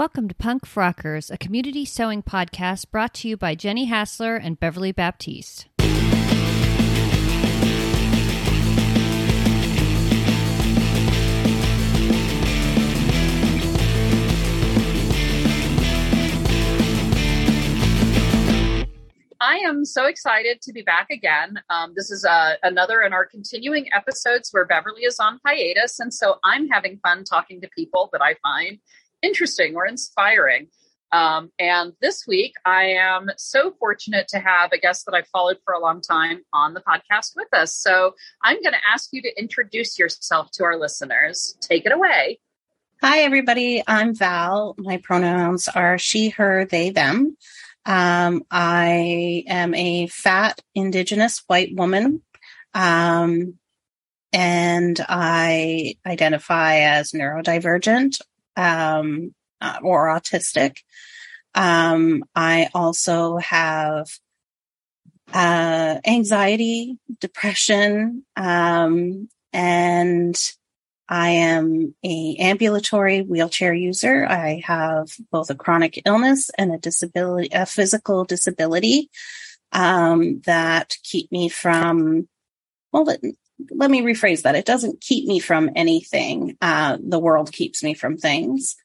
Welcome to Punk Frockers, a community sewing podcast brought to you by Jenny Hassler and Beverly Baptiste. I am so excited to be back again. Um, this is uh, another in our continuing episodes where Beverly is on hiatus. And so I'm having fun talking to people that I find interesting or inspiring. Um, and this week, I am so fortunate to have a guest that I've followed for a long time on the podcast with us. So I'm going to ask you to introduce yourself to our listeners. Take it away. Hi, everybody. I'm Val. My pronouns are she, her, they, them. Um, I am a fat Indigenous white woman. Um, and I identify as neurodivergent um, uh, or autistic. Um, I also have uh, anxiety, depression, um, and I am a ambulatory wheelchair user. I have both a chronic illness and a disability, a physical disability, um, that keep me from, well, let, me rephrase that. It doesn't keep me from anything. Uh, the world keeps me from things.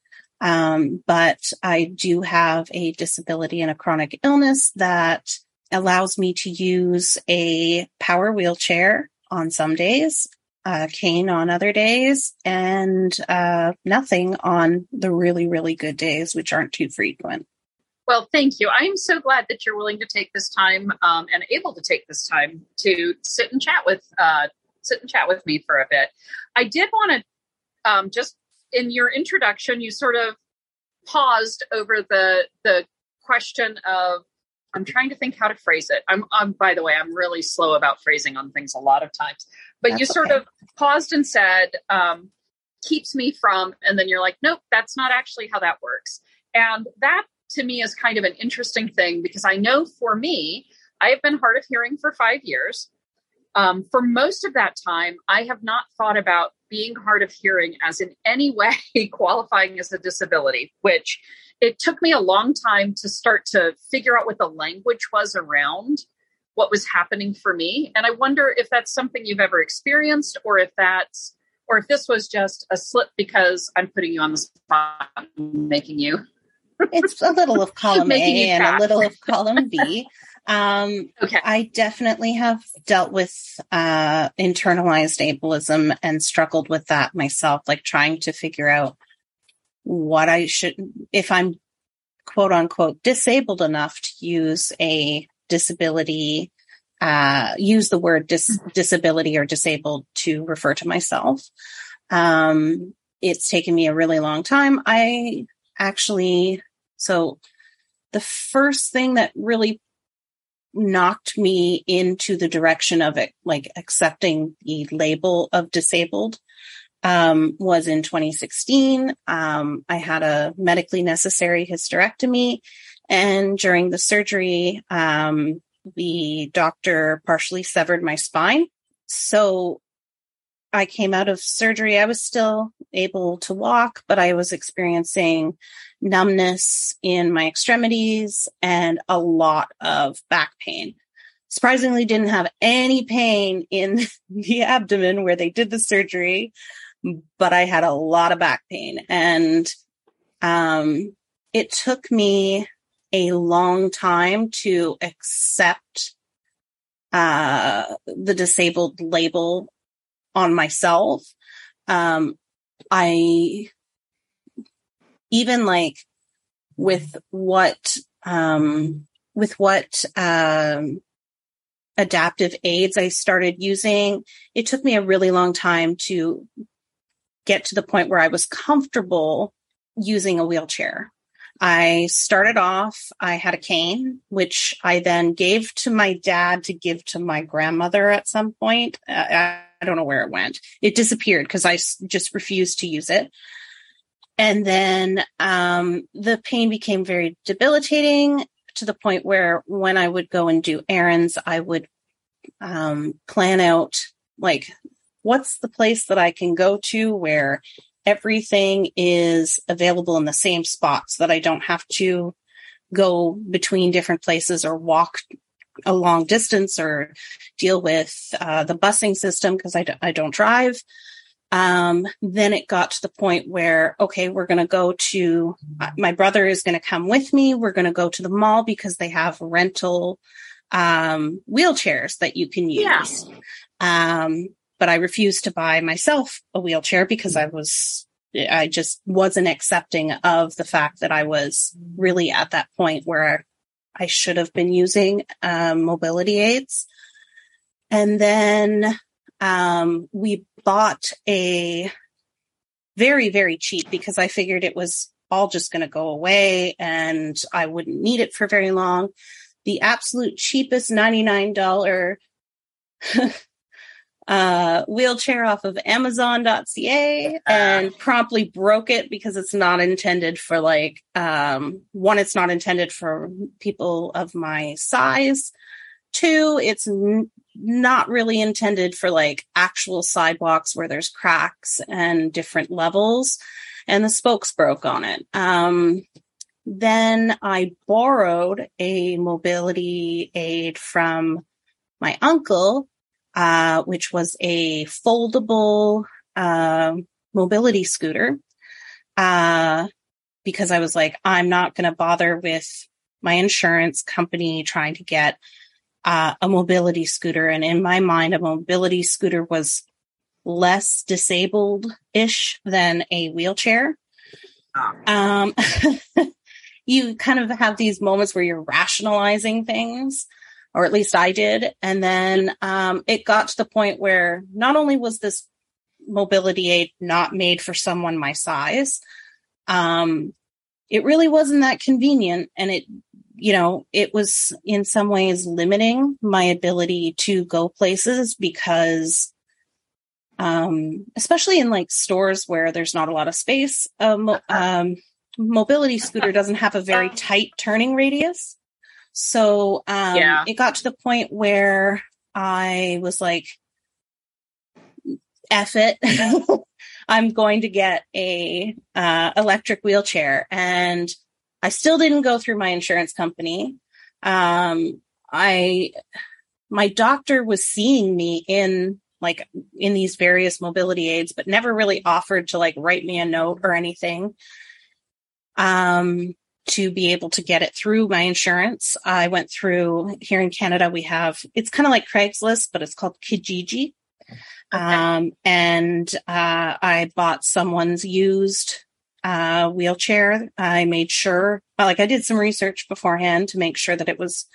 Um, but I do have a disability and a chronic illness that allows me to use a power wheelchair on some days uh, cane on other days and uh, nothing on the really, really good days, which aren't too frequent. Well, thank you. I'm so glad that you're willing to take this time um, and able to take this time to sit and chat with uh, sit and chat with me for a bit. I did want to um, just in your introduction, you sort of paused over the the question of I'm trying to think how to phrase it. I'm, I'm by the way, I'm really slow about phrasing on things a lot of times. But That's you sort okay. of paused and said, um, keeps me from, and then you're like, nope, that's not actually how that works. And that to me is kind of an interesting thing because I know for me, I have been hard of hearing for five years. Um, for most of that time, I have not thought about being hard of hearing as in any way qualifying as a disability, which it took me a long time to start to figure out what the language was around what was happening for me. And I wonder if that's something you've ever experienced or if that's or if this was just a slip because I'm putting you on the spot making you it's a little of column A and a little of column B. Um, okay. I definitely have dealt with uh, internalized ableism and struggled with that myself, like trying to figure out what I should, if I'm quote unquote disabled enough to use a disability, uh, use the word dis- disability or disabled to refer to myself. Um, it's taken me a really long time. I actually, so the first thing that really knocked me into the direction of it, like accepting the label of disabled um, was in 2016. Um, I had a medically necessary hysterectomy, and during the surgery, um, the doctor partially severed my spine. So I came out of surgery. I was still able to walk, but I was experiencing numbness in my extremities and a lot of back pain surprisingly didn't have any pain in the abdomen where they did the surgery but I had a lot of back pain and um, it took me a long time to accept uh, the disabled label on myself. Um, I even like with what um, with what um, adaptive aids I started using, it took me a really long time to get to the point where I was comfortable using a wheelchair. I started off, I had a cane, which I then gave to my dad to give to my grandmother at some point. I, I don't know where it went. It disappeared because I just refused to use it. And then um, the pain became very debilitating to the point where when I would go and do errands, I would um, plan out like what's the place that I can go to where everything is available in the same spot so that I don't have to go between different places or walk a long distance or deal with uh, the busing system because I d- I don't drive. Um, then it got to the point where, okay, we're going to go to, uh, my brother is going to come with me. We're going to go to the mall because they have rental, um, wheelchairs that you can use. Yeah. Um, but I refused to buy myself a wheelchair because I was, I just wasn't accepting of the fact that I was really at that point where I should have been using, um, mobility aids. And then, um, we bought a very, very cheap because I figured it was all just going to go away and I wouldn't need it for very long. The absolute cheapest $99 uh, wheelchair off of Amazon.ca and promptly broke it because it's not intended for like, um, one, it's not intended for people of my size. Two, it's n- not really intended for like actual sidewalks where there's cracks and different levels. And the spokes broke on it. Um, then I borrowed a mobility aid from my uncle, uh, which was a foldable, uh, mobility scooter. Uh, because I was like, I'm not going to bother with my insurance company trying to get uh, a mobility scooter. And in my mind, a mobility scooter was less disabled ish than a wheelchair. Um, you kind of have these moments where you're rationalizing things, or at least I did. And then um, it got to the point where not only was this mobility aid not made for someone my size, um, it really wasn't that convenient and it you know, it was in some ways limiting my ability to go places because, um, especially in like stores where there's not a lot of space, um, um, mobility scooter doesn't have a very tight turning radius. So, um, yeah. it got to the point where I was like, F it. I'm going to get a, uh, electric wheelchair and I still didn't go through my insurance company. Um, I, my doctor was seeing me in like in these various mobility aids, but never really offered to like write me a note or anything. Um, to be able to get it through my insurance. I went through here in Canada. We have, it's kind of like Craigslist, but it's called Kijiji. Okay. Um, and, uh, I bought someone's used uh, wheelchair. I made sure, like, I did some research beforehand to make sure that it was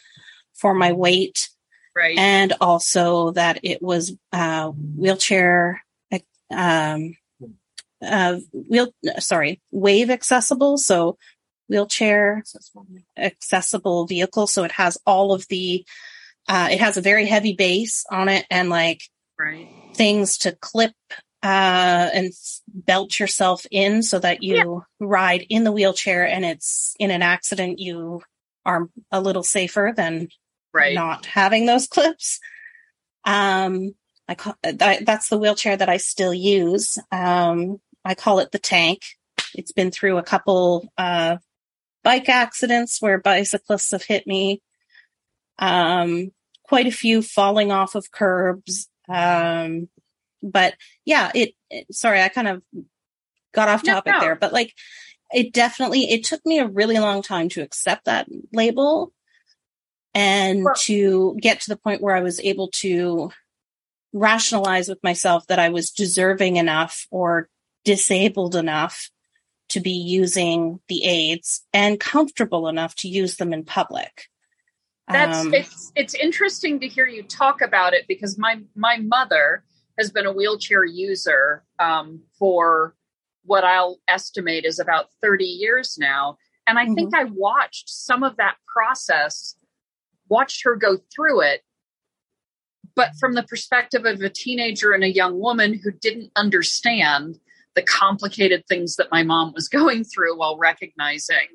for my weight. Right. And also that it was uh, wheelchair, um, uh, wheel, sorry, wave accessible. So wheelchair accessible. vehicle. So it has all of the, uh, it has a very heavy base on it and like right. things to clip uh, and belt yourself in so that you yeah. ride in the wheelchair and it's in an accident, you are a little safer than right. not having those clips. Um, I call that, that's the wheelchair that I still use. Um, I call it the tank. It's been through a couple, uh, bike accidents where bicyclists have hit me. Um, quite a few falling off of curbs. Um, but yeah, it, it sorry, I kind of got off topic no, no. there, but like it definitely, it took me a really long time to accept that label and well, to get to the point where I was able to rationalize with myself that I was deserving enough or disabled enough to be using the aids and comfortable enough to use them in public. That's um, it's it's interesting to hear you talk about it because my my mother has been a wheelchair user um, for what I'll estimate is about 30 years now. And I mm-hmm. think I watched some of that process, watched her go through it, but from the perspective of a teenager and a young woman who didn't understand the complicated things that my mom was going through while recognizing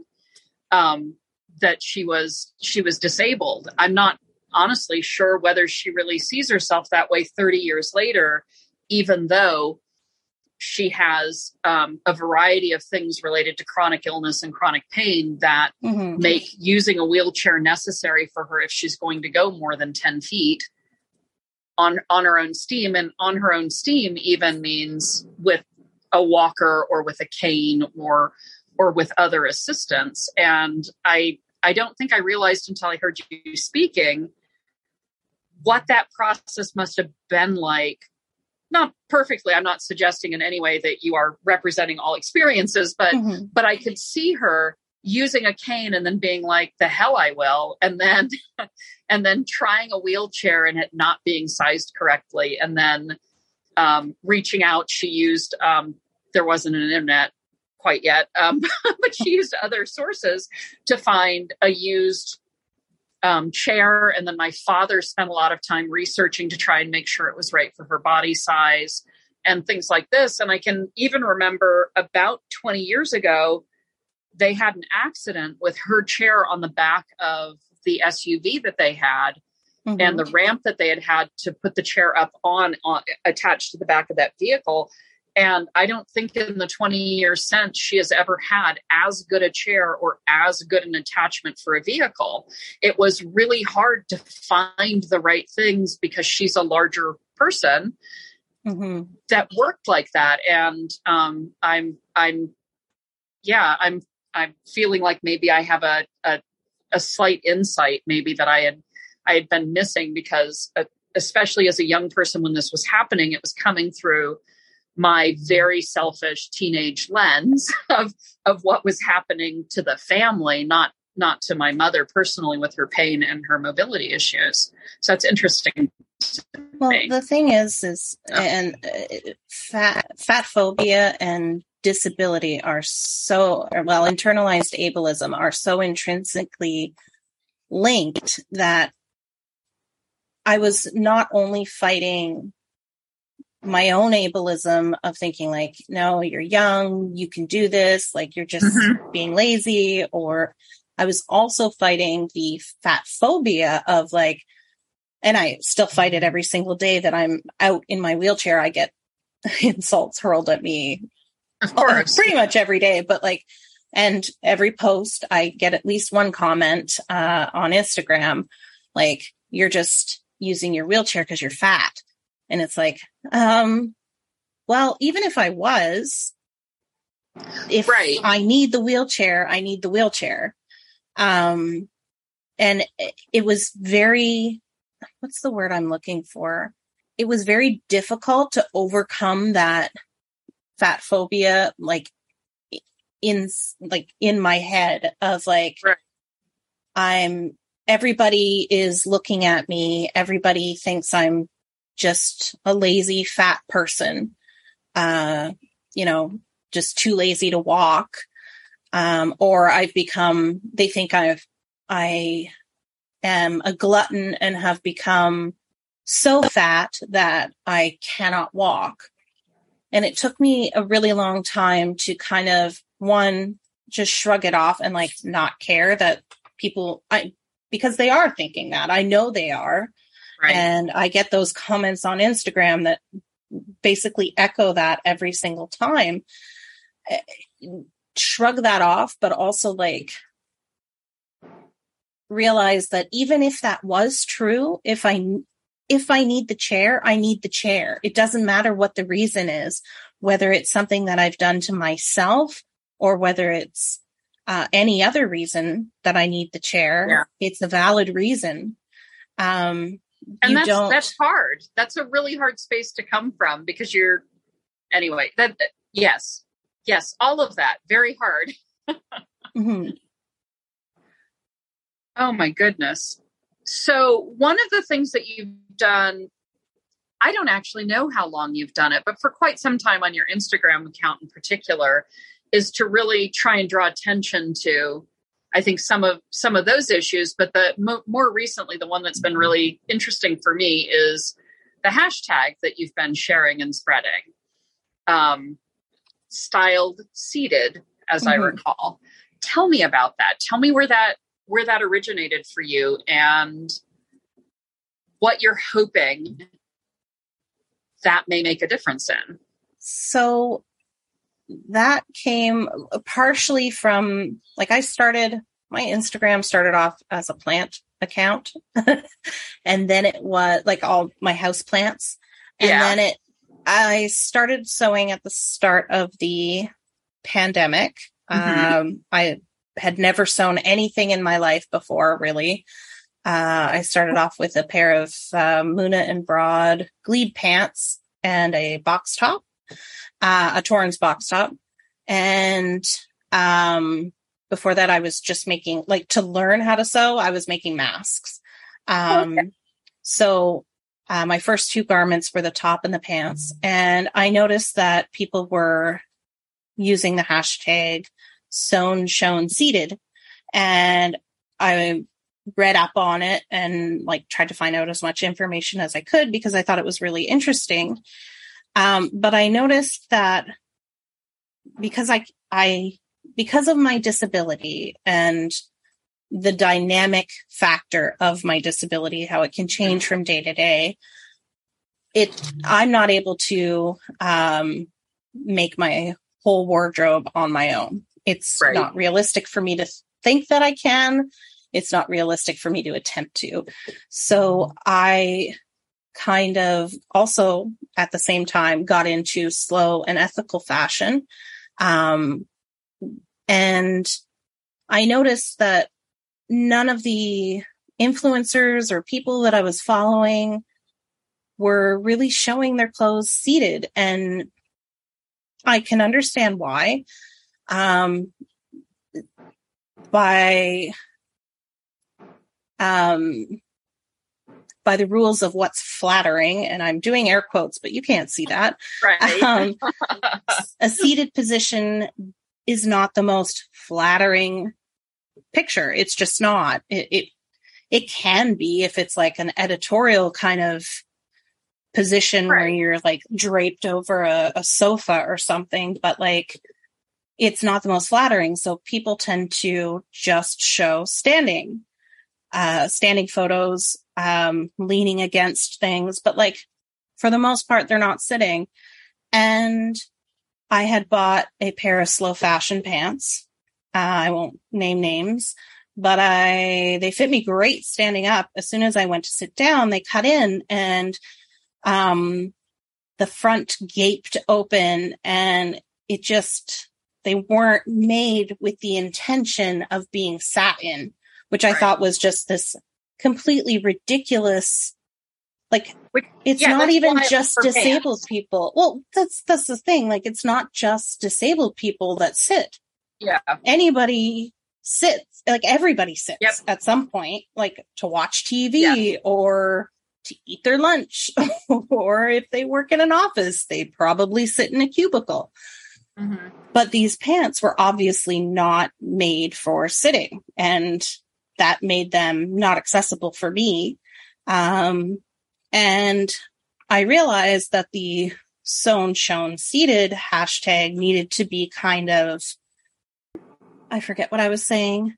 um, that she was she was disabled. I'm not honestly sure whether she really sees herself that way 30 years later, even though she has um, a variety of things related to chronic illness and chronic pain that mm-hmm. make using a wheelchair necessary for her if she's going to go more than 10 feet on on her own steam and on her own steam even means with a walker or with a cane or or with other assistance and i i don't think i realized until i heard you speaking what that process must have been like not perfectly i'm not suggesting in any way that you are representing all experiences but mm-hmm. but i could see her using a cane and then being like the hell i will and then and then trying a wheelchair and it not being sized correctly and then um, reaching out she used um, there wasn't an internet quite yet um, but she used other sources to find a used um, chair. And then my father spent a lot of time researching to try and make sure it was right for her body size and things like this. And I can even remember about 20 years ago, they had an accident with her chair on the back of the SUV that they had. Mm-hmm. And the ramp that they had had to put the chair up on, on attached to the back of that vehicle and I don't think in the 20 years since she has ever had as good a chair or as good an attachment for a vehicle. It was really hard to find the right things because she's a larger person mm-hmm. that worked like that. And um, I'm, I'm, yeah, I'm, I'm feeling like maybe I have a, a, a slight insight, maybe that I had, I had been missing because, uh, especially as a young person when this was happening, it was coming through my very selfish teenage lens of of what was happening to the family not not to my mother personally with her pain and her mobility issues so that's interesting well the thing is is oh. and uh, fat fat phobia and disability are so well internalized ableism are so intrinsically linked that i was not only fighting my own ableism of thinking like, no, you're young, you can do this, like you're just mm-hmm. being lazy. Or I was also fighting the fat phobia of like, and I still fight it every single day that I'm out in my wheelchair. I get insults hurled at me. Of course. Pretty much every day, but like, and every post I get at least one comment, uh, on Instagram, like, you're just using your wheelchair because you're fat. And it's like, um, well, even if I was, if right. I need the wheelchair, I need the wheelchair. Um, and it was very, what's the word I'm looking for? It was very difficult to overcome that fat phobia, like in, like in my head of like, right. I'm, everybody is looking at me. Everybody thinks I'm just a lazy fat person, uh, you know, just too lazy to walk. Um, or I've become, they think I've, I am a glutton and have become so fat that I cannot walk. And it took me a really long time to kind of one, just shrug it off and like not care that people, I, because they are thinking that. I know they are. Right. And I get those comments on Instagram that basically echo that every single time. Eh, shrug that off, but also like realize that even if that was true, if I if I need the chair, I need the chair. It doesn't matter what the reason is, whether it's something that I've done to myself or whether it's uh, any other reason that I need the chair. Yeah. It's a valid reason. Um, and that's don't... that's hard. That's a really hard space to come from because you're anyway that yes yes all of that very hard. Mm-hmm. oh my goodness. So one of the things that you've done i don't actually know how long you've done it but for quite some time on your instagram account in particular is to really try and draw attention to I think some of some of those issues, but the mo- more recently, the one that's been really interesting for me is the hashtag that you've been sharing and spreading, um, styled seated, as mm-hmm. I recall. Tell me about that. Tell me where that where that originated for you and what you're hoping that may make a difference in. so that came partially from like I started my Instagram started off as a plant account and then it was like all my house plants and yeah. then it I started sewing at the start of the pandemic. Mm-hmm. Um, I had never sewn anything in my life before, really. Uh, I started off with a pair of uh, Muna and Broad Glebe pants and a box top, uh, a Torrens box top. And um, before that, I was just making, like, to learn how to sew, I was making masks. Um, okay. So uh, my first two garments were the top and the pants. And I noticed that people were using the hashtag sewn, shown, seated. And I read up on it and like tried to find out as much information as I could because I thought it was really interesting. Um, but I noticed that because I, I, because of my disability and the dynamic factor of my disability, how it can change from day to day. It, I'm not able to, um, make my whole wardrobe on my own. It's right. not realistic for me to think that I can. It's not realistic for me to attempt to. So I kind of also at the same time got into slow and ethical fashion. Um, and I noticed that none of the influencers or people that I was following were really showing their clothes seated. And I can understand why. Um, by, um, by the rules of what's flattering, and I'm doing air quotes, but you can't see that. Right. Um, a seated position is not the most flattering picture. It's just not. It, it, it can be if it's like an editorial kind of position right. where you're like draped over a, a sofa or something, but like it's not the most flattering. So people tend to just show standing, uh, standing photos, um, leaning against things, but like for the most part, they're not sitting. And I had bought a pair of slow fashion pants uh, I won't name names, but I, they fit me great standing up. As soon as I went to sit down, they cut in and, um, the front gaped open and it just, they weren't made with the intention of being sat in, which I right. thought was just this completely ridiculous like it's yeah, not even just disabled people well that's that's the thing like it's not just disabled people that sit yeah. Anybody sits, like everybody sits yep. at some point, like to watch TV yeah. or to eat their lunch, or if they work in an office, they probably sit in a cubicle. Mm-hmm. But these pants were obviously not made for sitting, and that made them not accessible for me. Um, and I realized that the sewn shown seated hashtag needed to be kind of I forget what I was saying.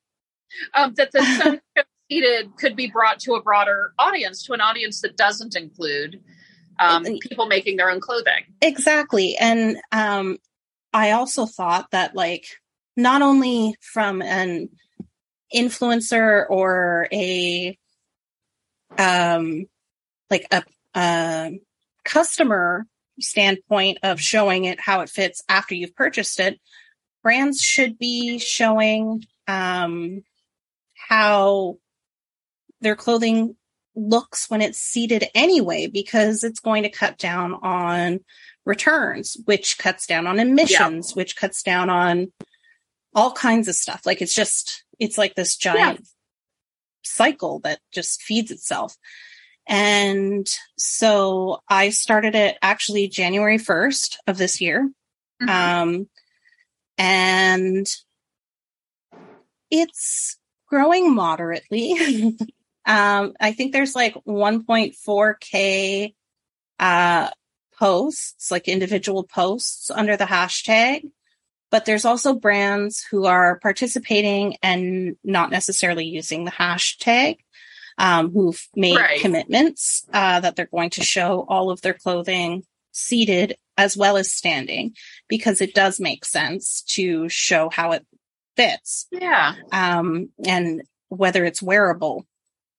Um, that the sun seated could be brought to a broader audience, to an audience that doesn't include um, people making their own clothing. Exactly. And um, I also thought that, like, not only from an influencer or a um like a, customer standpoint of showing it how it fits after you've purchased it brands should be showing um, how their clothing looks when it's seated anyway, because it's going to cut down on returns, which cuts down on emissions, which cuts down on all kinds of stuff. Like it's just, it's like this giant yeah. cycle that just feeds itself. And so I started it actually January 1st of this year. Mm-hmm. Um, and it's growing moderately. um, I think there's like 1.4k uh, posts, like individual posts under the hashtag. But there's also brands who are participating and not necessarily using the hashtag, um, who've made right. commitments uh, that they're going to show all of their clothing seated as well as standing because it does make sense to show how it fits. Yeah. Um, and whether it's wearable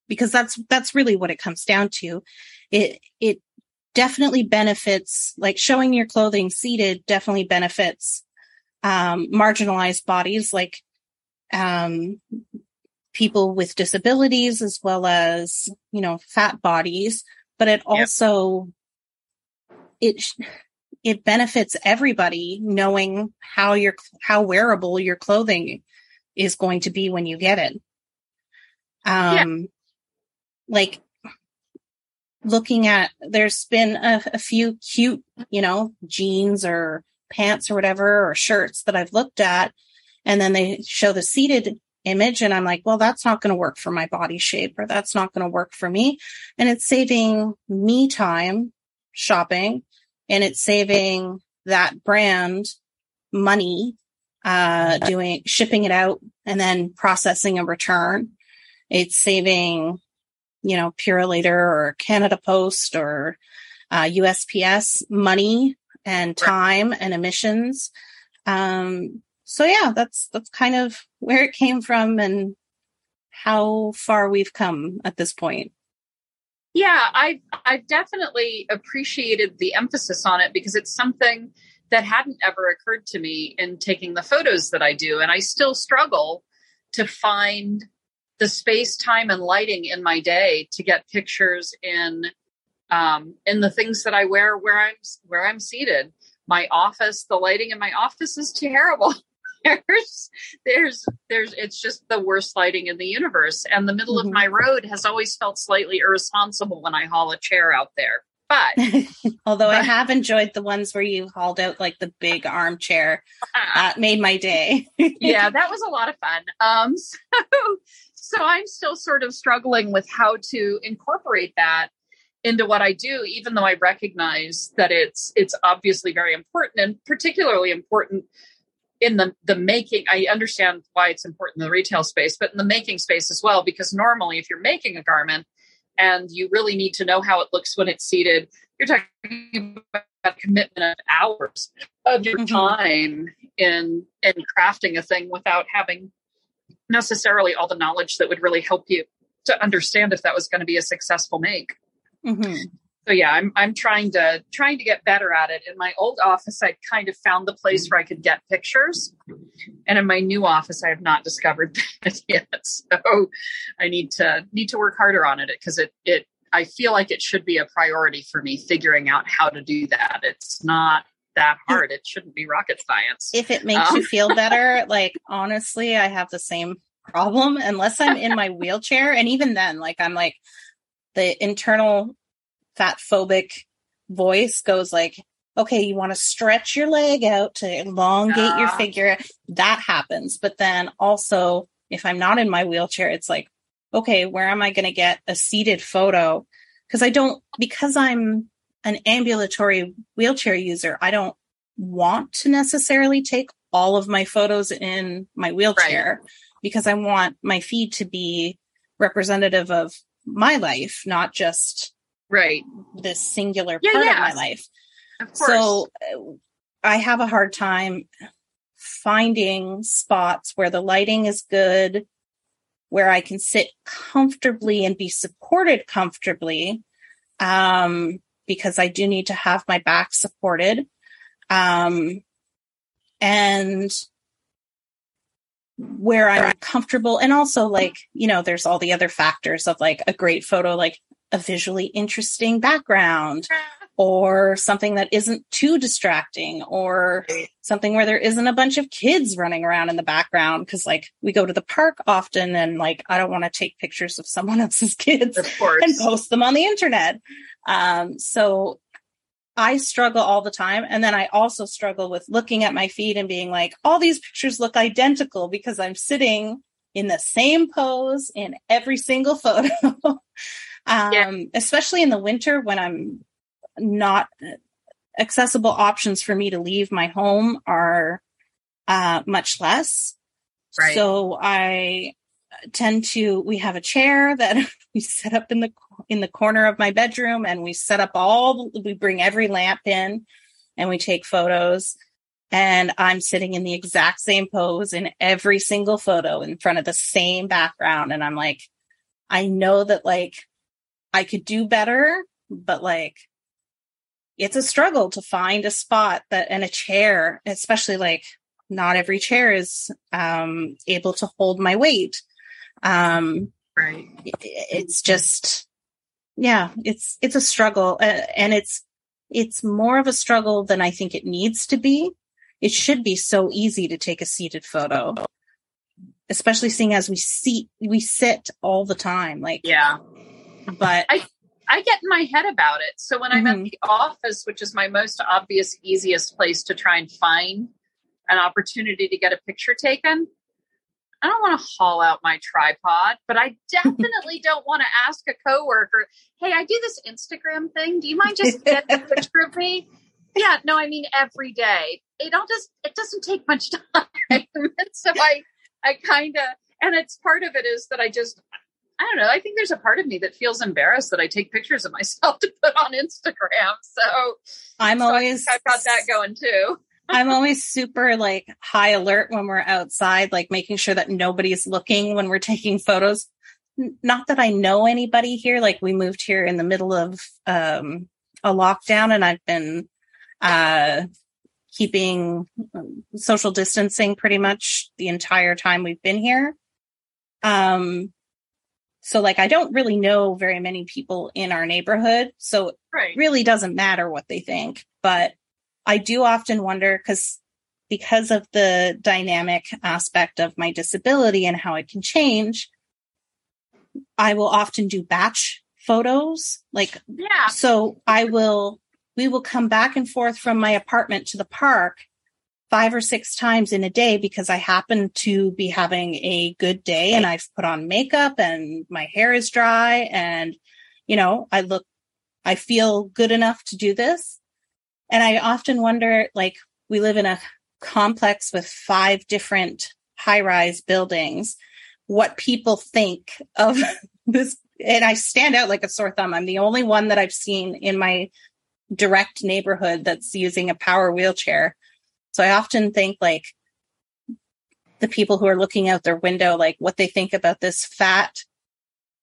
because that's that's really what it comes down to. It it definitely benefits like showing your clothing seated definitely benefits um, marginalized bodies like um, people with disabilities as well as you know fat bodies but it also yep. it it benefits everybody knowing how your how wearable your clothing is going to be when you get it um yeah. like looking at there's been a, a few cute you know jeans or pants or whatever or shirts that I've looked at and then they show the seated image and I'm like, well, that's not going to work for my body shape or that's not going to work for me. And it's saving me time shopping and it's saving that brand money, uh, doing shipping it out and then processing a return. It's saving, you know, Purolator or Canada Post or uh, USPS money and time and emissions. Um, so yeah, that's that's kind of where it came from and how far we've come at this point. Yeah, I I definitely appreciated the emphasis on it because it's something that hadn't ever occurred to me in taking the photos that I do and I still struggle to find the space, time and lighting in my day to get pictures in um, in the things that I wear where I'm where I'm seated. My office, the lighting in my office is terrible. there's there's there's it's just the worst lighting in the universe. And the middle mm-hmm. of my road has always felt slightly irresponsible when I haul a chair out there. But although but, I have enjoyed the ones where you hauled out like the big armchair, uh, made my day. yeah, that was a lot of fun. Um, so so I'm still sort of struggling with how to incorporate that into what I do, even though I recognize that it's it's obviously very important and particularly important in the the making. I understand why it's important in the retail space, but in the making space as well, because normally if you're making a garment and you really need to know how it looks when it's seated, you're talking about commitment of hours of your mm-hmm. time in in crafting a thing without having necessarily all the knowledge that would really help you to understand if that was going to be a successful make. Mm-hmm. So yeah, I'm I'm trying to trying to get better at it. In my old office, I kind of found the place where I could get pictures, and in my new office, I have not discovered that yet. So I need to need to work harder on it because it it I feel like it should be a priority for me figuring out how to do that. It's not that hard. It shouldn't be rocket science. If it makes um, you feel better, like honestly, I have the same problem unless I'm in my wheelchair. And even then, like I'm like, the internal fat phobic voice goes like, okay, you want to stretch your leg out to elongate uh, your figure. That happens. But then also, if I'm not in my wheelchair, it's like, okay, where am I going to get a seated photo? Because I don't, because I'm an ambulatory wheelchair user, I don't want to necessarily take all of my photos in my wheelchair right. because I want my feed to be representative of my life, not just right this singular yeah, part yeah. of my life. Of so I have a hard time finding spots where the lighting is good, where I can sit comfortably and be supported comfortably. Um, because I do need to have my back supported. Um, and where I'm comfortable. And also like, you know, there's all the other factors of like a great photo, like a visually interesting background or something that isn't too distracting or something where there isn't a bunch of kids running around in the background. Cause like we go to the park often and like, I don't want to take pictures of someone else's kids and post them on the internet. Um, so I struggle all the time. And then I also struggle with looking at my feed and being like, all these pictures look identical because I'm sitting in the same pose in every single photo. um, yeah. especially in the winter when I'm not accessible options for me to leave my home are uh, much less. Right. So I tend to, we have a chair that we set up in the in the corner of my bedroom and we set up all, we bring every lamp in and we take photos. And I'm sitting in the exact same pose in every single photo in front of the same background. And I'm like, I know that like I could do better, but like it's a struggle to find a spot that and a chair, especially like not every chair is um, able to hold my weight. Um, right. It's just, yeah, it's it's a struggle, uh, and it's it's more of a struggle than I think it needs to be. It should be so easy to take a seated photo, especially seeing as we see we sit all the time. Like, yeah, but I I get in my head about it. So when I'm mm-hmm. at the office, which is my most obvious, easiest place to try and find an opportunity to get a picture taken, I don't want to haul out my tripod, but I definitely don't want to ask a coworker, "Hey, I do this Instagram thing. Do you mind just getting a picture of me?" Yeah, no, I mean every day. It all just it doesn't take much time, so I I kind of and it's part of it is that I just I don't know. I think there's a part of me that feels embarrassed that I take pictures of myself to put on Instagram. So I'm so always I've got that going too. I'm always super like high alert when we're outside, like making sure that nobody's looking when we're taking photos. Not that I know anybody here. Like we moved here in the middle of um, a lockdown, and I've been uh, keeping um, social distancing pretty much the entire time we've been here. Um, so like I don't really know very many people in our neighborhood, so right. it really doesn't matter what they think. But I do often wonder because because of the dynamic aspect of my disability and how it can change, I will often do batch photos. Like, yeah. So I will, we will come back and forth from my apartment to the park five or six times in a day because I happen to be having a good day and I've put on makeup and my hair is dry and, you know, I look, I feel good enough to do this. And I often wonder, like, we live in a complex with five different high rise buildings, what people think of this. And I stand out like a sore thumb. I'm the only one that I've seen in my direct neighborhood that's using a power wheelchair. So I often think like the people who are looking out their window, like what they think about this fat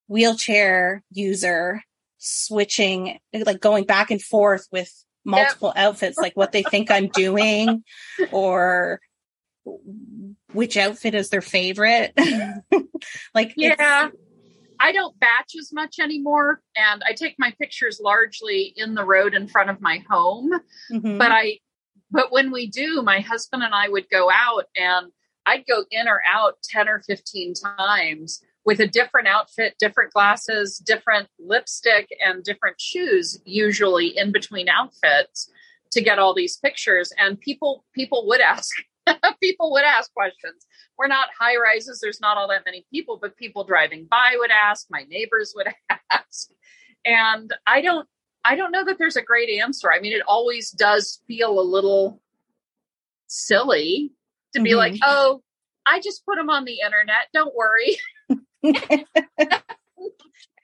wheelchair user switching, like going back and forth with multiple yep. outfits, like what they think I'm doing or which outfit is their favorite. like, yeah. I don't batch as much anymore and I take my pictures largely in the road in front of my home. Mm-hmm. But I but when we do, my husband and I would go out and I'd go in or out 10 or 15 times with a different outfit, different glasses, different lipstick, and different shoes, usually in between outfits to get all these pictures. And people people would ask people would ask questions. We're not high rises, there's not all that many people, but people driving by would ask, my neighbors would ask. And I don't I don't know that there's a great answer. I mean, it always does feel a little silly to be mm-hmm. like, oh, I just put them on the internet. Don't worry.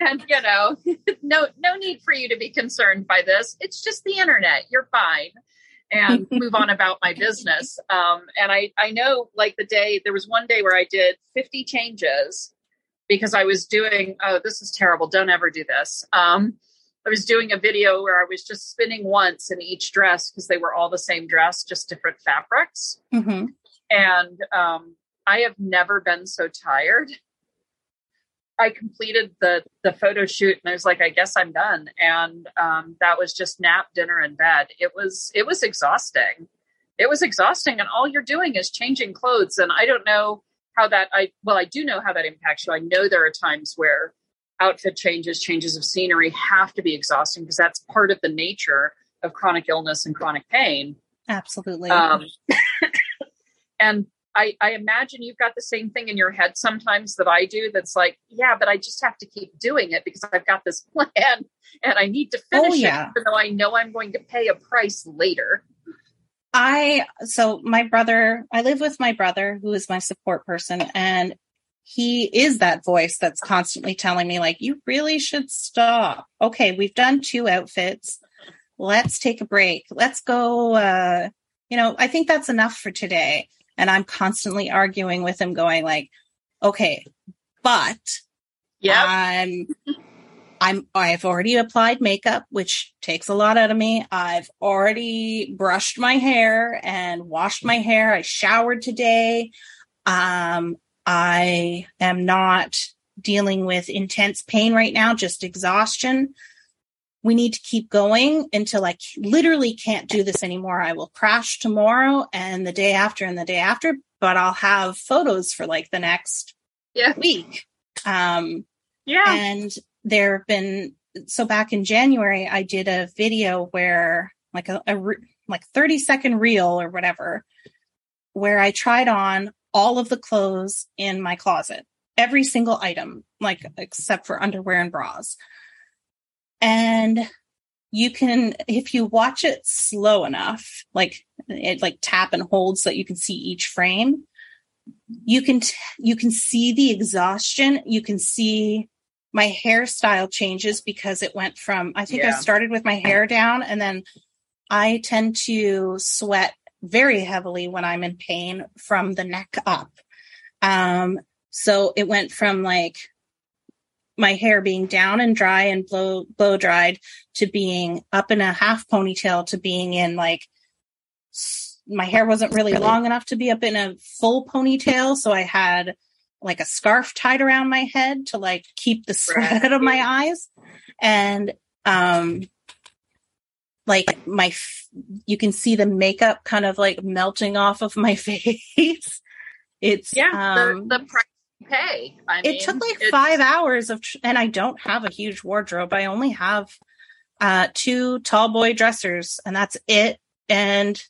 and you know, no no need for you to be concerned by this. It's just the internet. You're fine. And move on about my business. Um, and I, I know like the day there was one day where I did 50 changes because I was doing, oh, this is terrible. Don't ever do this. Um, I was doing a video where I was just spinning once in each dress because they were all the same dress, just different fabrics. Mm-hmm. And um, I have never been so tired I completed the the photo shoot and I was like, I guess I'm done. And um, that was just nap, dinner, and bed. It was it was exhausting. It was exhausting, and all you're doing is changing clothes. And I don't know how that I well, I do know how that impacts you. I know there are times where outfit changes, changes of scenery have to be exhausting because that's part of the nature of chronic illness and chronic pain. Absolutely. Um, and I, I imagine you've got the same thing in your head sometimes that I do. That's like, yeah, but I just have to keep doing it because I've got this plan and I need to oh, finish oh, yeah. it, even though I know I'm going to pay a price later. I so my brother, I live with my brother who is my support person, and he is that voice that's constantly telling me like you really should stop okay we've done two outfits let's take a break let's go uh you know i think that's enough for today and i'm constantly arguing with him going like okay but yeah i'm i'm i've already applied makeup which takes a lot out of me. I've already brushed my hair and washed my hair. I showered today. Um I am not dealing with intense pain right now, just exhaustion. We need to keep going until I literally can't do this anymore. I will crash tomorrow and the day after and the day after, but I'll have photos for like the next yeah. week. Um, yeah. And there have been, so back in January, I did a video where like a, a like 30 second reel or whatever, where I tried on all of the clothes in my closet, every single item, like except for underwear and bras. And you can, if you watch it slow enough, like it like tap and hold so that you can see each frame, you can, t- you can see the exhaustion. You can see my hairstyle changes because it went from, I think yeah. I started with my hair down and then I tend to sweat very heavily when I'm in pain from the neck up. Um, so it went from like my hair being down and dry and blow blow dried to being up in a half ponytail to being in like my hair wasn't really long enough to be up in a full ponytail so i had like a scarf tied around my head to like keep the sweat out of my eyes. And um like my you can see the makeup kind of like melting off of my face. It's yeah um, the, the pay. I it took like five hours of and i don't have a huge wardrobe. I only have uh two tall boy dressers and that's it. And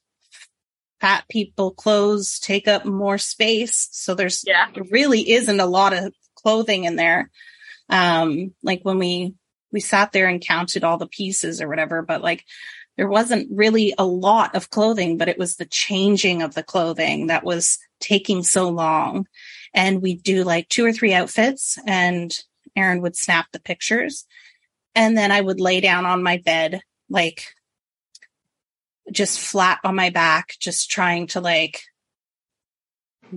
fat people clothes take up more space so there's yeah. there really isn't a lot of clothing in there. Um like when we we sat there and counted all the pieces or whatever, but like there wasn't really a lot of clothing, but it was the changing of the clothing that was taking so long. And we'd do like two or three outfits and Aaron would snap the pictures. And then I would lay down on my bed, like just flat on my back, just trying to like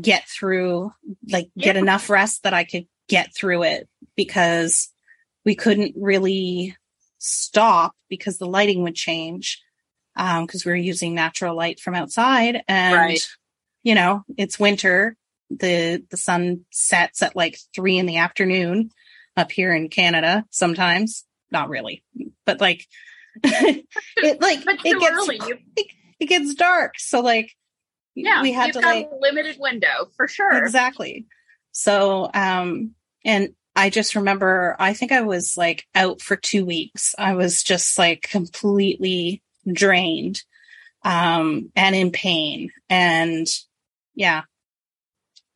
get through, like get enough rest that I could get through it because we couldn't really stop because the lighting would change because um, we were using natural light from outside and right. you know it's winter the the sun sets at like three in the afternoon up here in canada sometimes. Not really but like it like it gets it, it, gets dark so like yeah we had to like limited window for sure. Exactly. So um and I just remember, I think I was like out for two weeks. I was just like completely drained, um, and in pain. And yeah,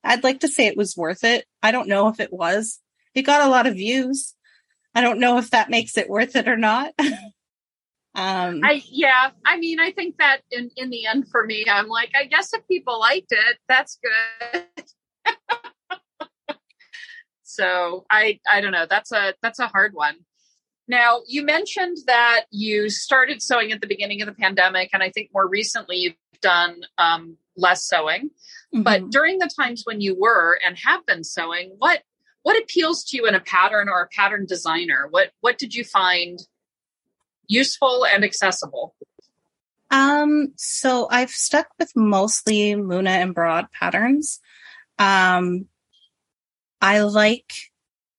I'd like to say it was worth it. I don't know if it was. It got a lot of views. I don't know if that makes it worth it or not. um, I yeah, I mean, I think that in in the end for me, I'm like, I guess if people liked it, that's good. So I I don't know. That's a that's a hard one. Now, you mentioned that you started sewing at the beginning of the pandemic, and I think more recently you've done um, less sewing. Mm-hmm. But during the times when you were and have been sewing, what what appeals to you in a pattern or a pattern designer? What what did you find useful and accessible? Um, so I've stuck with mostly Muna and Broad patterns. Um, I like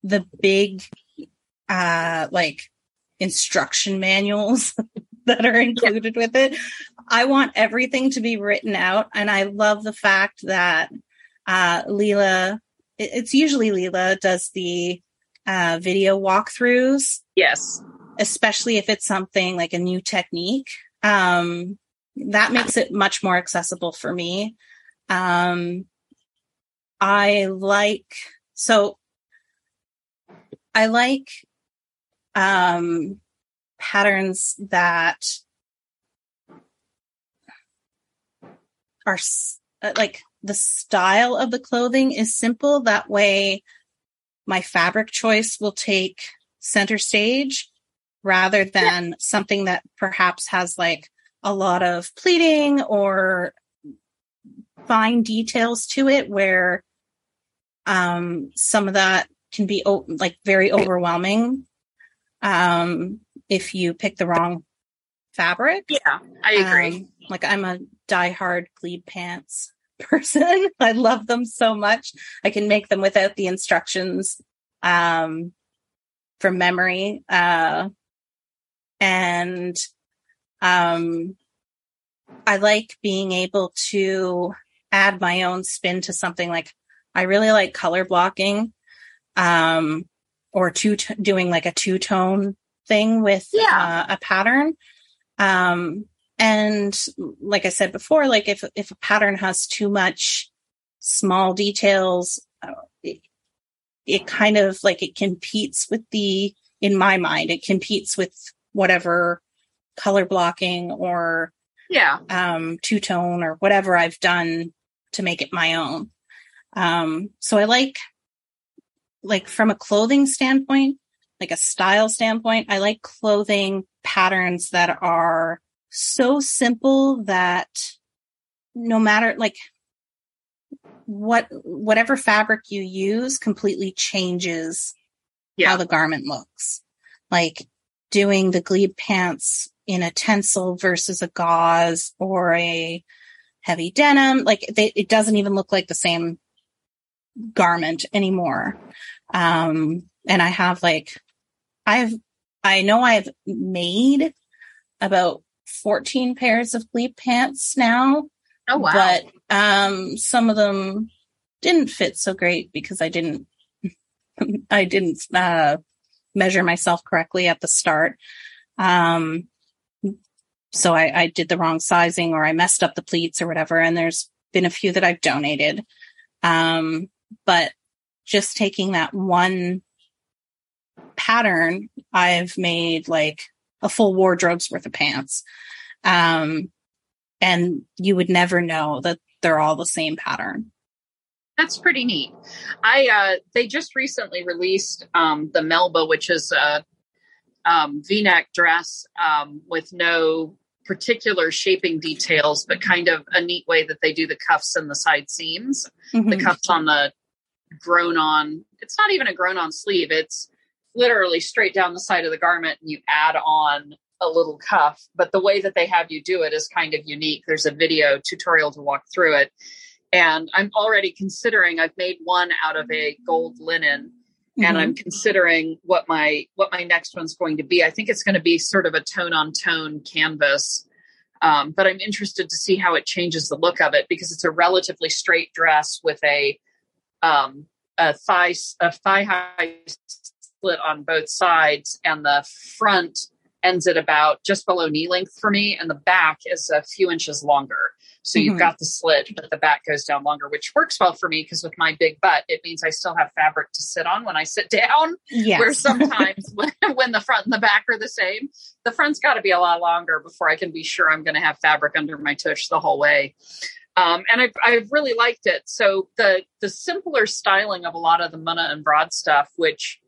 the big, uh, like instruction manuals that are included yeah. with it. I want everything to be written out. And I love the fact that, uh, Leila, it's usually Leila does the, uh, video walkthroughs. Yes. Especially if it's something like a new technique. Um, that makes it much more accessible for me. Um, I like so I like um, patterns that are uh, like the style of the clothing is simple. That way my fabric choice will take center stage rather than something that perhaps has like a lot of pleating or fine details to it where um, some of that can be o- like very overwhelming. Um, if you pick the wrong fabric. Yeah, I agree. Um, like I'm a die-hard glebe pants person. I love them so much. I can make them without the instructions um, from memory. Uh, and um, I like being able to add my own spin to something like I really like color blocking um, or two t- doing like a two tone thing with yeah. uh, a pattern. Um, and like I said before, like if if a pattern has too much small details, uh, it, it kind of like it competes with the in my mind it competes with whatever color blocking or yeah um two tone or whatever I've done to make it my own. Um so I like like from a clothing standpoint, like a style standpoint, I like clothing patterns that are so simple that no matter like what whatever fabric you use completely changes yeah. how the garment looks. Like doing the glebe pants in a tencel versus a gauze or a heavy denim, like they, it doesn't even look like the same garment anymore. Um, and I have like, I've, I know I've made about 14 pairs of glebe pants now. Oh, wow. But, um, some of them didn't fit so great because I didn't, I didn't, uh, measure myself correctly at the start. Um, so I, I did the wrong sizing or I messed up the pleats or whatever. And there's been a few that I've donated. Um, but just taking that one pattern, I've made like a full wardrobe's worth of pants. Um, and you would never know that they're all the same pattern. That's pretty neat. I uh, they just recently released um, the Melba, which is a um, V-neck dress um, with no particular shaping details, but kind of a neat way that they do the cuffs and the side seams. Mm-hmm. The cuffs on the grown on. It's not even a grown on sleeve. It's literally straight down the side of the garment, and you add on a little cuff. But the way that they have you do it is kind of unique. There's a video tutorial to walk through it and I'm already considering I've made one out of a gold linen mm-hmm. and I'm considering what my what my next one's going to be. I think it's going to be sort of a tone on tone canvas. Um, but I'm interested to see how it changes the look of it because it's a relatively straight dress with a um, a thigh a thigh high split on both sides, and the front ends at about just below knee length for me, and the back is a few inches longer. So mm-hmm. you've got the slit, but the back goes down longer, which works well for me because with my big butt, it means I still have fabric to sit on when I sit down. Yes. Where sometimes when, when the front and the back are the same, the front's got to be a lot longer before I can be sure I'm going to have fabric under my tush the whole way. Um, and I've, I've really liked it. So the the simpler styling of a lot of the Muna and Broad stuff, which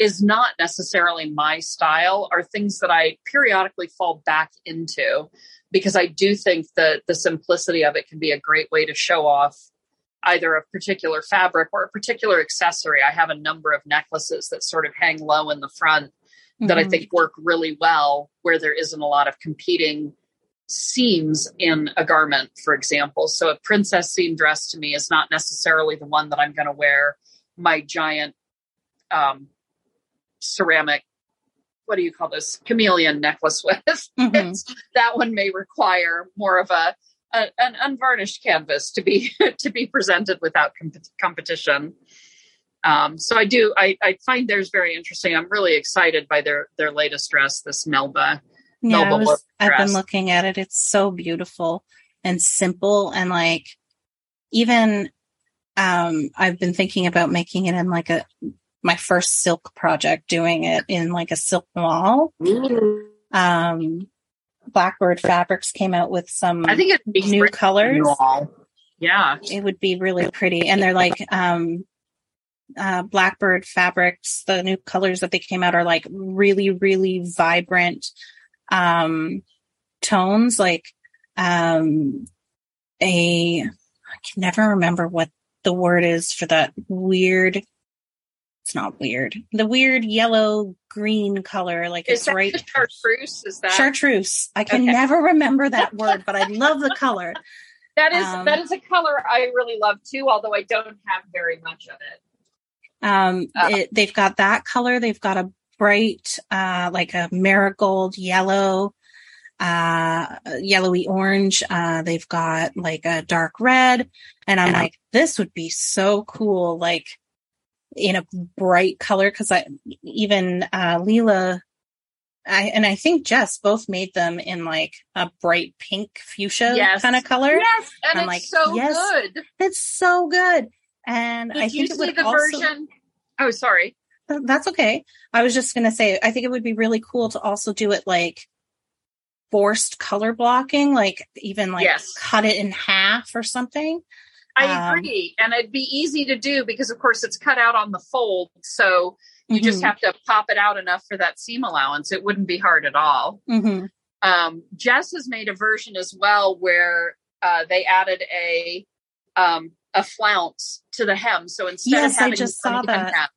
is not necessarily my style, are things that I periodically fall back into because I do think that the simplicity of it can be a great way to show off either a particular fabric or a particular accessory. I have a number of necklaces that sort of hang low in the front mm-hmm. that I mm-hmm. think work really well where there isn't a lot of competing seams in a garment, for example. So a princess seam dress to me is not necessarily the one that I'm going to wear my giant um, ceramic what do you call this chameleon necklace with. Mm-hmm. that one may require more of a, a, an unvarnished canvas to be to be presented without comp- competition. Um, so I do I, I find theirs very interesting. I'm really excited by their their latest dress, this Melba. Yeah, Melba was, I've been looking at it. It's so beautiful and simple and like even um I've been thinking about making it in like a my first silk project doing it in like a silk wall. Um, Blackbird Fabrics came out with some I think it's new colors. Yeah. It would be really pretty. And they're like um uh blackbird fabrics, the new colors that they came out are like really, really vibrant um tones, like um a I can never remember what the word is for that weird it's not weird. The weird yellow green color, like is it's right. chartreuse? Is that chartreuse? I can okay. never remember that word, but I love the color. That is um, that is a color I really love too, although I don't have very much of it. Um, uh, it, they've got that color. They've got a bright, uh, like a marigold yellow, uh, yellowy orange. Uh, they've got like a dark red, and I'm like, this would be so cool. Like in a bright color because I even uh Leila I and I think Jess both made them in like a bright pink fuchsia yes. kind of color. Yes, and I'm like, so yes, good. It's so good. And Did I think it would the also, version? Oh, sorry. That's okay. I was just gonna say I think it would be really cool to also do it like forced color blocking, like even like yes. cut it in half or something. I um, agree. and it'd be easy to do because, of course, it's cut out on the fold. So you mm-hmm. just have to pop it out enough for that seam allowance. It wouldn't be hard at all. Mm-hmm. Um, Jess has made a version as well where uh, they added a um, a flounce to the hem. So instead yes, of having I just saw that. Hem,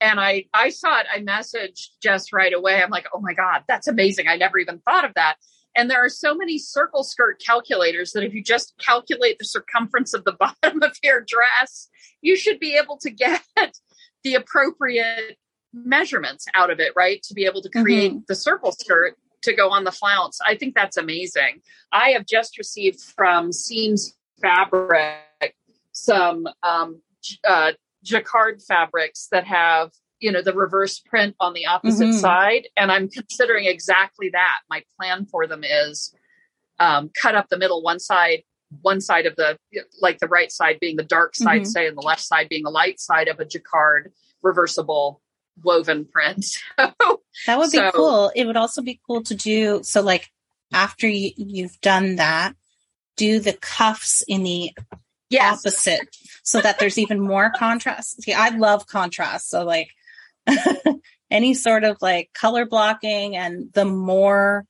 and I I saw it. I messaged Jess right away. I'm like, oh my god, that's amazing! I never even thought of that. And there are so many circle skirt calculators that if you just calculate the circumference of the bottom of your dress, you should be able to get the appropriate measurements out of it, right? To be able to create mm-hmm. the circle skirt to go on the flounce. I think that's amazing. I have just received from Seams Fabric some um, uh, jacquard fabrics that have you know the reverse print on the opposite mm-hmm. side and i'm considering exactly that my plan for them is um, cut up the middle one side one side of the like the right side being the dark side mm-hmm. say and the left side being the light side of a jacquard reversible woven print that would be so, cool it would also be cool to do so like after you, you've done that do the cuffs in the yes. opposite so that there's even more contrast. See, I love contrast. So like any sort of like color blocking and the more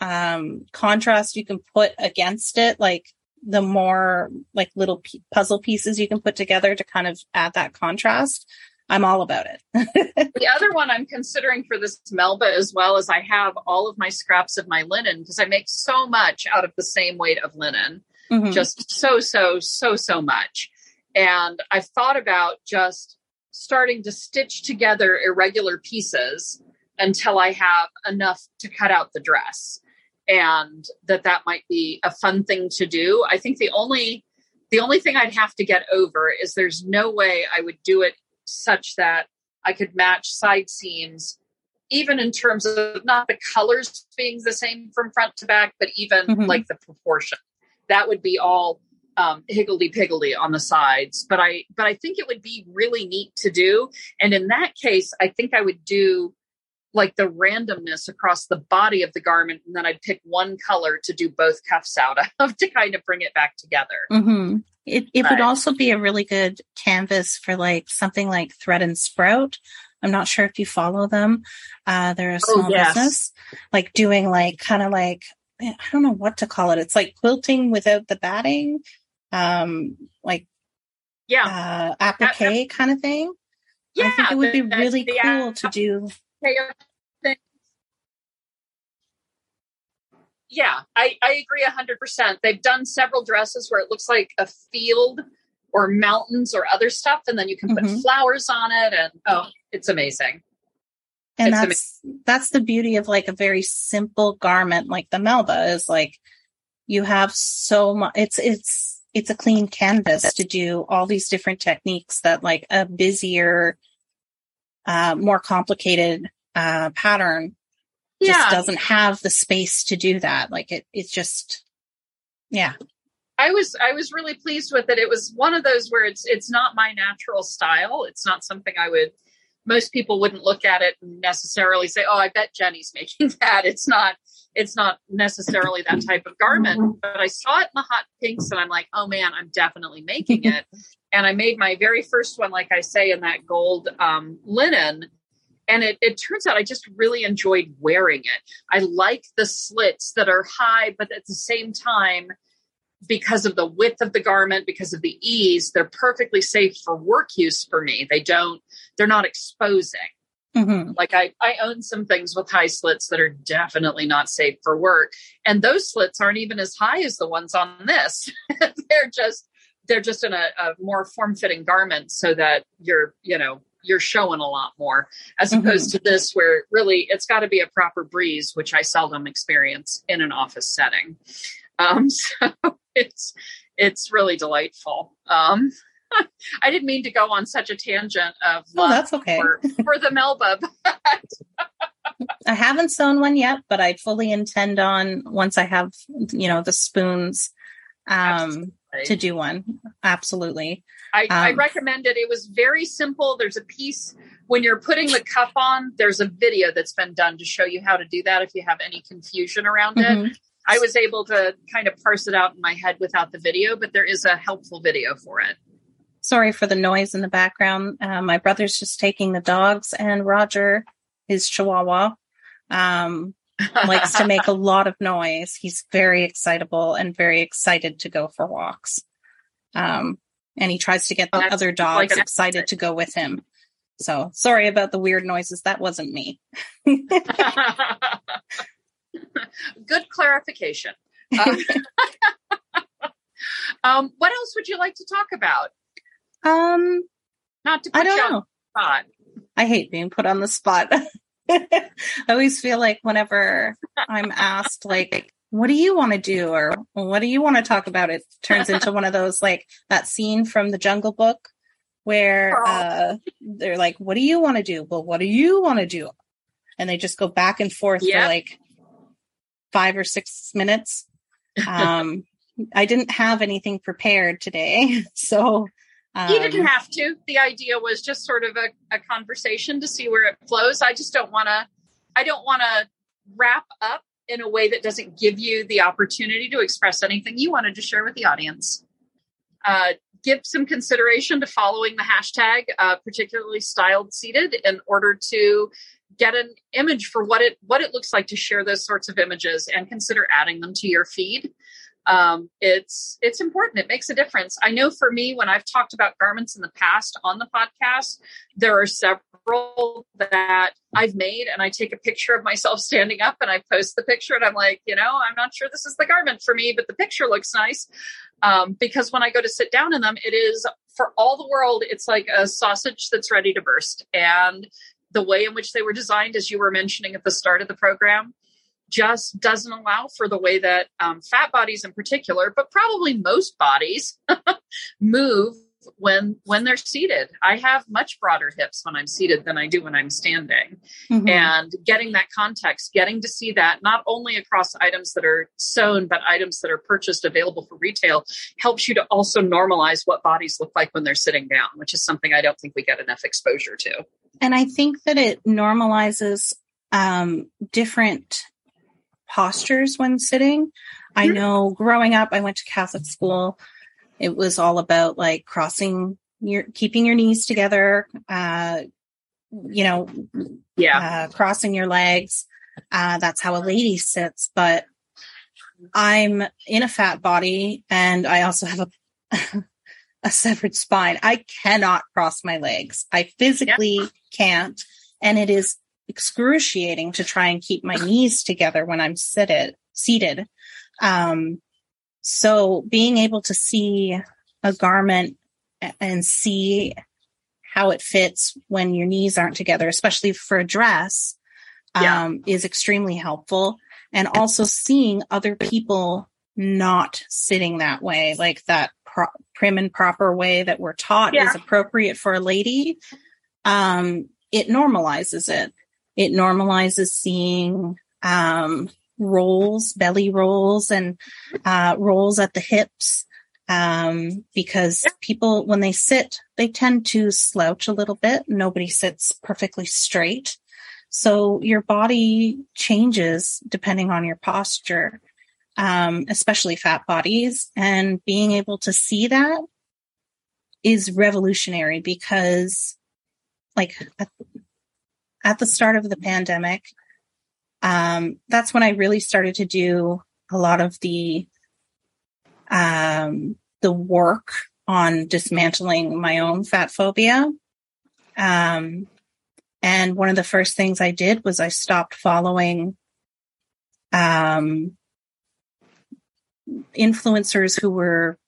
um, contrast you can put against it, like the more like little p- puzzle pieces you can put together to kind of add that contrast. I'm all about it. the other one I'm considering for this Melba as well is I have all of my scraps of my linen because I make so much out of the same weight of linen. Mm-hmm. Just so, so, so, so much. And I've thought about just starting to stitch together irregular pieces until I have enough to cut out the dress. And that that might be a fun thing to do. I think the only the only thing I'd have to get over is there's no way I would do it such that I could match side seams even in terms of not the colors being the same from front to back, but even mm-hmm. like the proportion. That would be all um, higgledy piggledy on the sides. But I but I think it would be really neat to do. And in that case, I think I would do like the randomness across the body of the garment, and then I'd pick one color to do both cuffs out of to kind of bring it back together. Mm-hmm. It it would also be a really good canvas for like something like Thread and Sprout. I'm not sure if you follow them. Uh, they're a oh, small oh, yes. business, like doing like kind of like I don't know what to call it. It's like quilting without the batting um, like yeah, uh, applique uh, kind of thing. Yeah, I think it would be really the, cool to do. Yeah, I, I agree hundred percent. They've done several dresses where it looks like a field or mountains or other stuff, and then you can put mm-hmm. flowers on it, and oh, it's amazing. And it's that's amazing. that's the beauty of like a very simple garment like the Melba is like you have so much. It's it's it's a clean canvas to do all these different techniques that like a busier, uh, more complicated, uh, pattern yeah. just doesn't have the space to do that. Like it, it's just, yeah. I was I was really pleased with it. It was one of those where it's it's not my natural style. It's not something I would most people wouldn't look at it and necessarily say, "Oh, I bet Jenny's making that." It's not. It's not necessarily that type of garment. Mm-hmm. But I saw it in the hot pinks, and I'm like, "Oh man, I'm definitely making it." and I made my very first one, like I say, in that gold um, linen. And it, it turns out I just really enjoyed wearing it. I like the slits that are high, but at the same time, because of the width of the garment, because of the ease, they're perfectly safe for work use for me. They don't, they're not exposing. Mm-hmm. Like I, I own some things with high slits that are definitely not safe for work. And those slits aren't even as high as the ones on this. they're just, they're just in a, a more form fitting garment so that you're, you know, you're showing a lot more as mm-hmm. opposed to this where really it's got to be a proper breeze, which I seldom experience in an office setting. Um, so it's it's really delightful. Um, I didn't mean to go on such a tangent of oh, that's okay for, for the Melba. I haven't sewn one yet, but I fully intend on once I have you know the spoons um, to do one. Absolutely. I, um, I recommend it. It was very simple. There's a piece when you're putting the cuff on. There's a video that's been done to show you how to do that. If you have any confusion around mm-hmm. it, I was able to kind of parse it out in my head without the video, but there is a helpful video for it. Sorry for the noise in the background. Uh, my brother's just taking the dogs, and Roger, his chihuahua, um, likes to make a lot of noise. He's very excitable and very excited to go for walks. Um, and he tries to get the That's other dogs like excited to go with him. So sorry about the weird noises. That wasn't me. Good clarification. Uh, um, what else would you like to talk about? Um, not to put I don't know. spot. I hate being put on the spot. I always feel like whenever I'm asked, like, what do you want to do or what do you want to talk about? It turns into one of those like that scene from the Jungle Book where uh, they're like, "What do you want to do?" Well, what do you want to do? And they just go back and forth yep. for like five or six minutes. Um, I didn't have anything prepared today, so um, you didn't have to. The idea was just sort of a, a conversation to see where it flows. I just don't want to. I don't want to wrap up in a way that doesn't give you the opportunity to express anything you wanted to share with the audience. Uh, give some consideration to following the hashtag, uh, particularly styled seated, in order to get an image for what it what it looks like to share those sorts of images and consider adding them to your feed um, it's it's important. It makes a difference. I know for me when i've talked about garments in the past on the podcast there are several that i've made and i take a picture of myself standing up and i post the picture and i'm like you know i'm not sure this is the garment for me but the picture looks nice. Um, because when i go to sit down in them it is for all the world it's like a sausage that's ready to burst. And the way in which they were designed, as you were mentioning at the start of the program, just doesn't allow for the way that um, fat bodies in particular, but probably most bodies move when when they're seated. I have much broader hips when i'm seated than i do when i'm standing. Mm-hmm. and getting that context getting to see that not only across items that are sewn but items that are purchased available for retail helps you to also normalize what bodies look like when they're sitting down which is something i don't think we get enough exposure to. And i think that it normalizes um, different postures when sitting mm-hmm. i know growing up i went to catholic school it was all about like crossing your, keeping your knees together, uh, you know, yeah, uh, crossing your legs. Uh, that's how a lady sits. But I'm in a fat body and I also have a, a severed spine. I cannot cross my legs. I physically yeah. can't. And it is excruciating to try and keep my knees together when I'm seated, seated. Um, so being able to see a garment and see how it fits when your knees aren't together, especially for a dress, yeah. um, is extremely helpful. And also seeing other people not sitting that way, like that pro- prim and proper way that we're taught yeah. is appropriate for a lady. Um, it normalizes it. It normalizes seeing, um, rolls, belly rolls, and uh, rolls at the hips. Um, because people, when they sit, they tend to slouch a little bit. Nobody sits perfectly straight. So your body changes depending on your posture, um, especially fat bodies. And being able to see that is revolutionary because, like, at the start of the pandemic, um, that's when I really started to do a lot of the um, the work on dismantling my own fat phobia. Um, and one of the first things I did was I stopped following um, influencers who were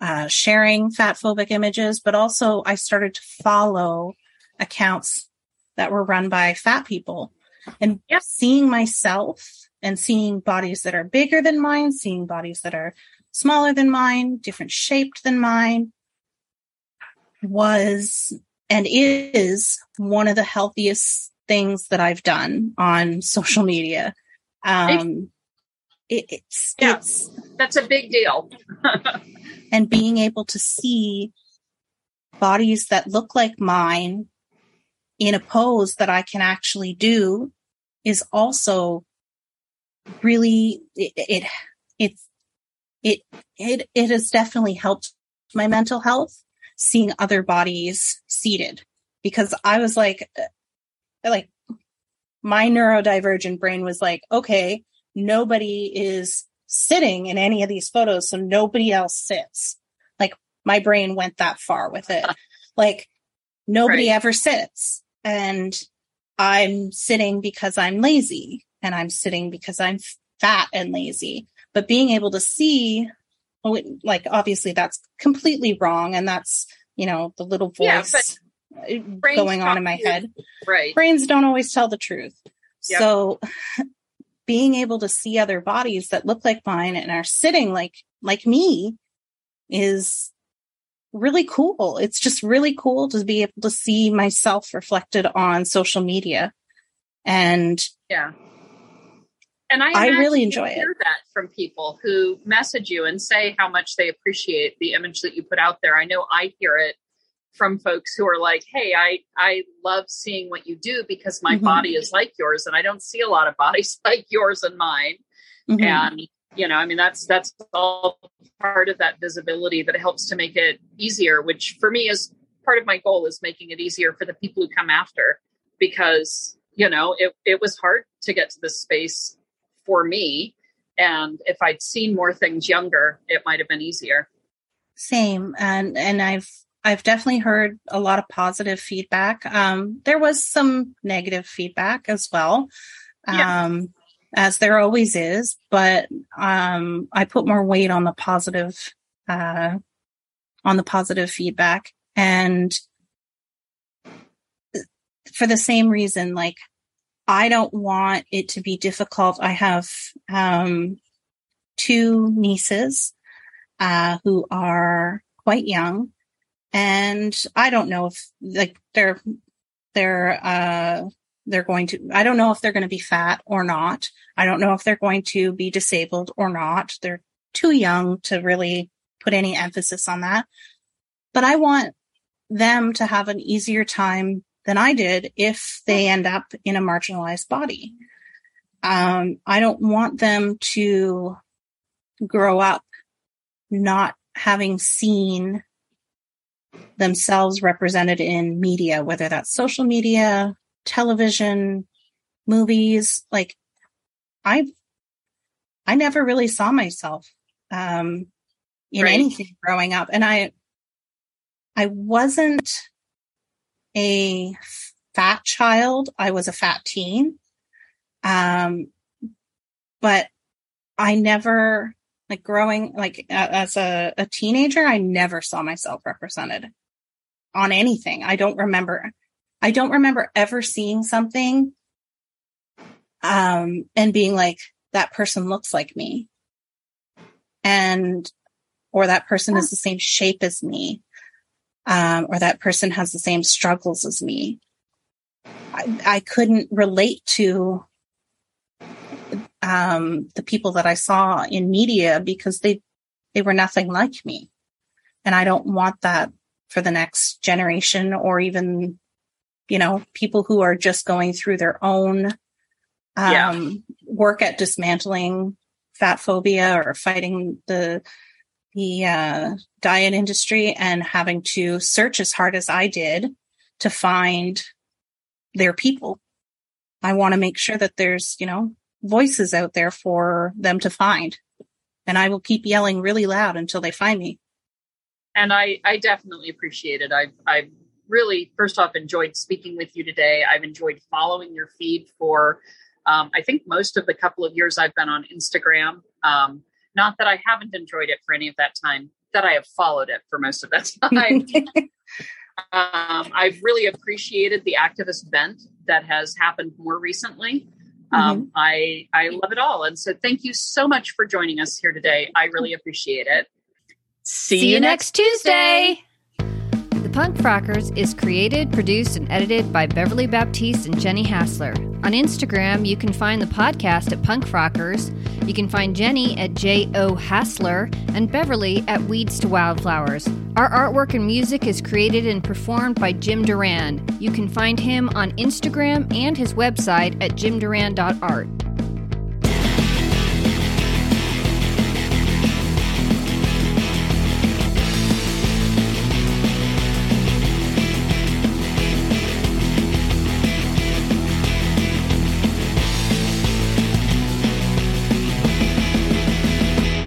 uh, sharing fat phobic images, but also I started to follow accounts that were run by fat people and yep. seeing myself and seeing bodies that are bigger than mine, seeing bodies that are smaller than mine, different shaped than mine, was and is one of the healthiest things that I've done on social media. Um, it, it's, yeah, it's, that's a big deal. and being able to see bodies that look like mine in a pose that I can actually do is also really it, it it's it it it has definitely helped my mental health seeing other bodies seated. Because I was like uh, like my neurodivergent brain was like okay nobody is sitting in any of these photos so nobody else sits. Like my brain went that far with it. Like nobody right. ever sits and I'm sitting because I'm lazy and I'm sitting because I'm fat and lazy. But being able to see, oh, like obviously that's completely wrong. And that's, you know, the little voice uh, yeah, going on in my head. Right. Brains don't always tell the truth. Yep. So being able to see other bodies that look like mine and are sitting like, like me is really cool. It's just really cool to be able to see myself reflected on social media. And yeah. And I, I really enjoy hear it. that from people who message you and say how much they appreciate the image that you put out there. I know I hear it from folks who are like, "Hey, I I love seeing what you do because my mm-hmm. body is like yours, and I don't see a lot of bodies like yours and mine." Mm-hmm. And you know i mean that's that's all part of that visibility that helps to make it easier which for me is part of my goal is making it easier for the people who come after because you know it, it was hard to get to this space for me. And if i'd seen more things younger it might have been easier. Same. And and i've i've definitely heard a lot of positive feedback. Um there was some negative feedback as well. Yeah. As there always is, but um, I put more weight on the positive, uh, on the positive feedback, and for the same reason, like I don't want it to be difficult. I have um, two nieces uh, who are quite young, and I don't know if like they're they're uh, they're going to, I don't know if they're going to be fat or not. I don't know if they're going to be disabled or not. They're too young to really put any emphasis on that. But I want them to have an easier time than I did if they end up in a marginalized body. Um, I don't want them to grow up not having seen themselves represented in media, whether that's social media, television, movies. Like I, I never really saw myself, um, in right. anything growing up. And I, I wasn't a fat child. I was a fat teen. Um, but I never, like growing, like as a, a teenager, I never saw myself represented on anything. I don't remember I don't remember ever seeing something um, and being like, that person looks like me. And, or that person is the same shape as me. Um, or that person has the same struggles as me. I, I couldn't relate to um, the people that I saw in media because they They were nothing like me. And I don't want that for the next generation or even, you know, people who are just going through their own um, yeah. work at dismantling fat phobia or fighting the the uh, diet industry and having to search as hard as I did to find their people. I want to make sure that there's, you know, voices out there for them to find. And I will keep yelling really loud until they find me. And I, I definitely appreciate it. I've, I've really, first off, enjoyed speaking with you today. I've enjoyed following your feed for, um, I think, most of the couple of years I've been on Instagram. Um, not that I haven't enjoyed it for any of that time, that I have followed it for most of that time. um, I've really appreciated the activist bent that has happened more recently. Um, mm-hmm. I I love it all, and so thank you so much for joining us here today. I really appreciate it. See, See you next Tuesday. The Punk Frockers is created, produced, and edited by Beverly Baptiste and Jenny Hassler. On Instagram, you can find the podcast at Punk Frockers. You can find Jenny at J.O. Hassler and Beverly at Weeds to Wildflowers. Our artwork and music is created and performed by Jim Duran. You can find him on Instagram and his website at jimdurand.art.